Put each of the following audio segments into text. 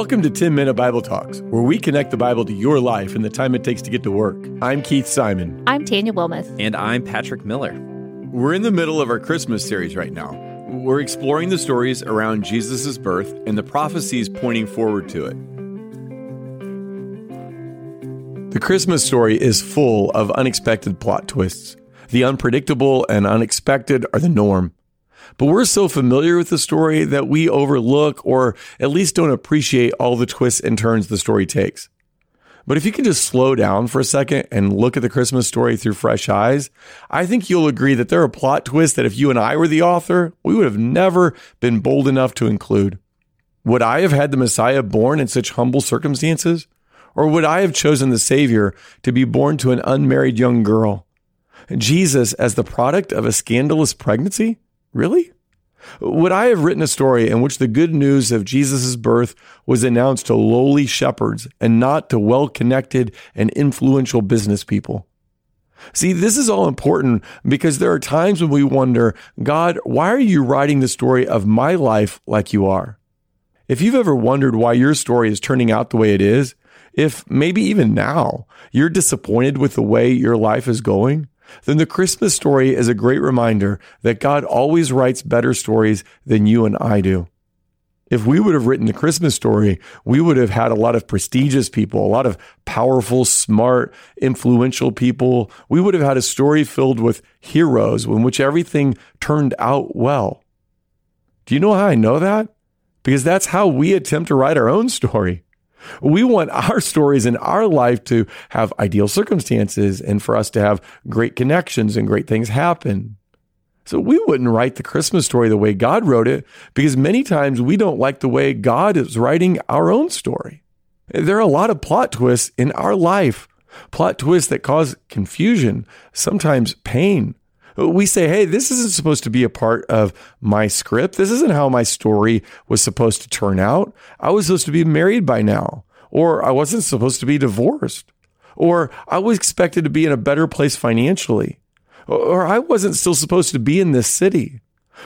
Welcome to 10 Minute Bible Talks, where we connect the Bible to your life and the time it takes to get to work. I'm Keith Simon. I'm Tanya Wilmoth. And I'm Patrick Miller. We're in the middle of our Christmas series right now. We're exploring the stories around Jesus' birth and the prophecies pointing forward to it. The Christmas story is full of unexpected plot twists. The unpredictable and unexpected are the norm. But we're so familiar with the story that we overlook or at least don't appreciate all the twists and turns the story takes. But if you can just slow down for a second and look at the Christmas story through fresh eyes, I think you'll agree that there are plot twists that if you and I were the author, we would have never been bold enough to include. Would I have had the Messiah born in such humble circumstances? Or would I have chosen the Savior to be born to an unmarried young girl? Jesus as the product of a scandalous pregnancy? Really? Would I have written a story in which the good news of Jesus' birth was announced to lowly shepherds and not to well connected and influential business people? See, this is all important because there are times when we wonder, God, why are you writing the story of my life like you are? If you've ever wondered why your story is turning out the way it is, if maybe even now you're disappointed with the way your life is going, then the Christmas story is a great reminder that God always writes better stories than you and I do. If we would have written the Christmas story, we would have had a lot of prestigious people, a lot of powerful, smart, influential people. We would have had a story filled with heroes in which everything turned out well. Do you know how I know that? Because that's how we attempt to write our own story. We want our stories in our life to have ideal circumstances and for us to have great connections and great things happen. So we wouldn't write the Christmas story the way God wrote it because many times we don't like the way God is writing our own story. There are a lot of plot twists in our life, plot twists that cause confusion, sometimes pain, we say, hey, this isn't supposed to be a part of my script. This isn't how my story was supposed to turn out. I was supposed to be married by now, or I wasn't supposed to be divorced, or I was expected to be in a better place financially, or I wasn't still supposed to be in this city,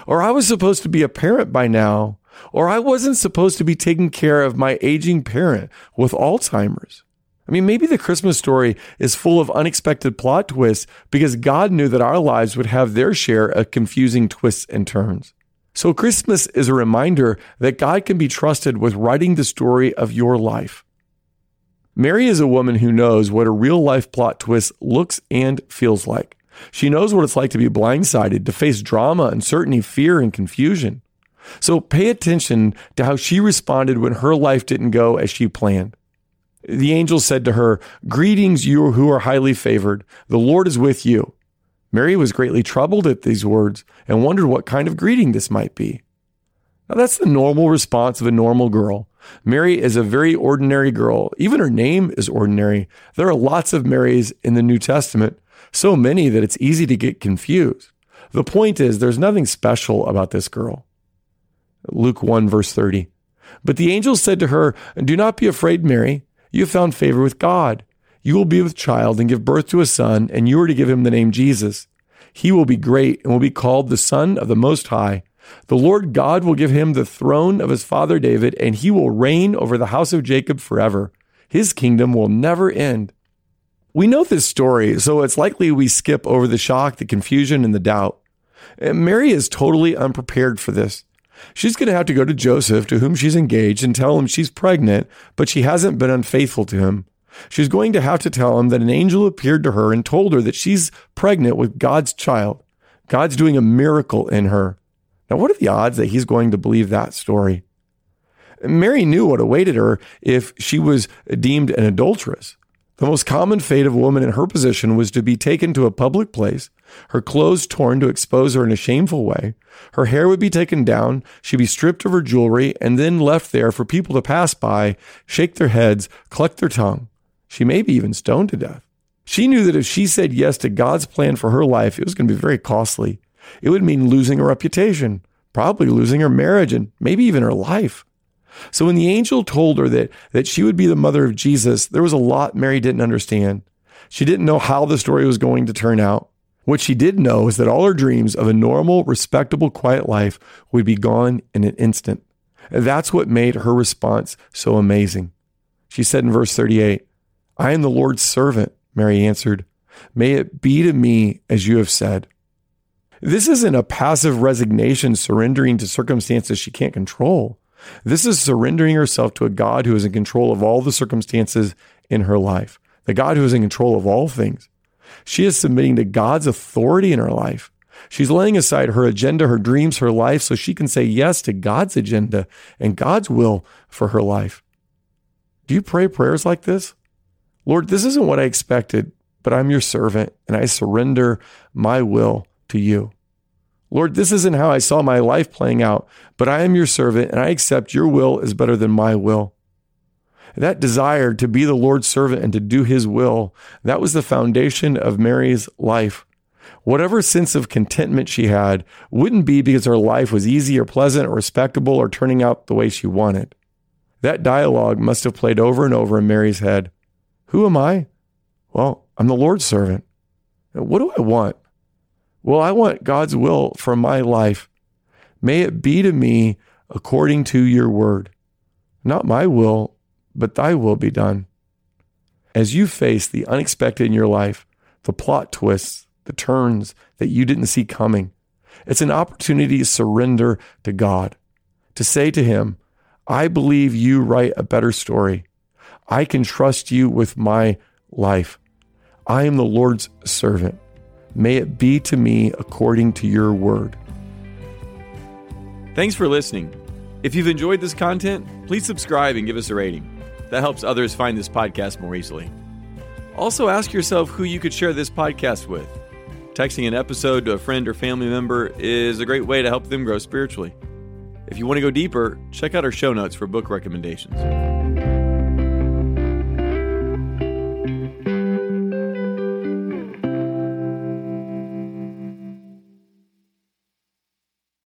or I was supposed to be a parent by now, or I wasn't supposed to be taking care of my aging parent with Alzheimer's. I mean, maybe the Christmas story is full of unexpected plot twists because God knew that our lives would have their share of confusing twists and turns. So, Christmas is a reminder that God can be trusted with writing the story of your life. Mary is a woman who knows what a real life plot twist looks and feels like. She knows what it's like to be blindsided, to face drama, uncertainty, fear, and confusion. So, pay attention to how she responded when her life didn't go as she planned. The angel said to her, Greetings, you who are highly favored. The Lord is with you. Mary was greatly troubled at these words and wondered what kind of greeting this might be. Now, that's the normal response of a normal girl. Mary is a very ordinary girl. Even her name is ordinary. There are lots of Marys in the New Testament, so many that it's easy to get confused. The point is, there's nothing special about this girl. Luke 1, verse 30. But the angel said to her, Do not be afraid, Mary. You have found favor with God. You will be with child and give birth to a son, and you are to give him the name Jesus. He will be great and will be called the Son of the Most High. The Lord God will give him the throne of his father David, and he will reign over the house of Jacob forever. His kingdom will never end. We know this story, so it's likely we skip over the shock, the confusion, and the doubt. Uh, Mary is totally unprepared for this. She's going to have to go to Joseph, to whom she's engaged, and tell him she's pregnant, but she hasn't been unfaithful to him. She's going to have to tell him that an angel appeared to her and told her that she's pregnant with God's child. God's doing a miracle in her. Now, what are the odds that he's going to believe that story? Mary knew what awaited her if she was deemed an adulteress. The most common fate of a woman in her position was to be taken to a public place, her clothes torn to expose her in a shameful way. Her hair would be taken down, she'd be stripped of her jewelry, and then left there for people to pass by, shake their heads, cluck their tongue. She may be even stoned to death. She knew that if she said yes to God's plan for her life, it was going to be very costly. It would mean losing her reputation, probably losing her marriage, and maybe even her life. So when the angel told her that, that she would be the mother of Jesus, there was a lot Mary didn't understand. She didn't know how the story was going to turn out. What she did know is that all her dreams of a normal, respectable, quiet life would be gone in an instant. That's what made her response so amazing. She said in verse 38, I am the Lord's servant, Mary answered. May it be to me as you have said. This isn't a passive resignation surrendering to circumstances she can't control. This is surrendering herself to a God who is in control of all the circumstances in her life, the God who is in control of all things. She is submitting to God's authority in her life. She's laying aside her agenda, her dreams, her life, so she can say yes to God's agenda and God's will for her life. Do you pray prayers like this? Lord, this isn't what I expected, but I'm your servant and I surrender my will to you. Lord, this isn't how I saw my life playing out, but I am your servant and I accept your will is better than my will. That desire to be the Lord's servant and to do his will, that was the foundation of Mary's life. Whatever sense of contentment she had wouldn't be because her life was easy or pleasant or respectable or turning out the way she wanted. That dialogue must have played over and over in Mary's head. Who am I? Well, I'm the Lord's servant. What do I want? Well, I want God's will for my life. May it be to me according to your word. Not my will, but thy will be done. As you face the unexpected in your life, the plot twists, the turns that you didn't see coming, it's an opportunity to surrender to God, to say to Him, I believe you write a better story. I can trust you with my life. I am the Lord's servant. May it be to me according to your word. Thanks for listening. If you've enjoyed this content, please subscribe and give us a rating. That helps others find this podcast more easily. Also, ask yourself who you could share this podcast with. Texting an episode to a friend or family member is a great way to help them grow spiritually. If you want to go deeper, check out our show notes for book recommendations.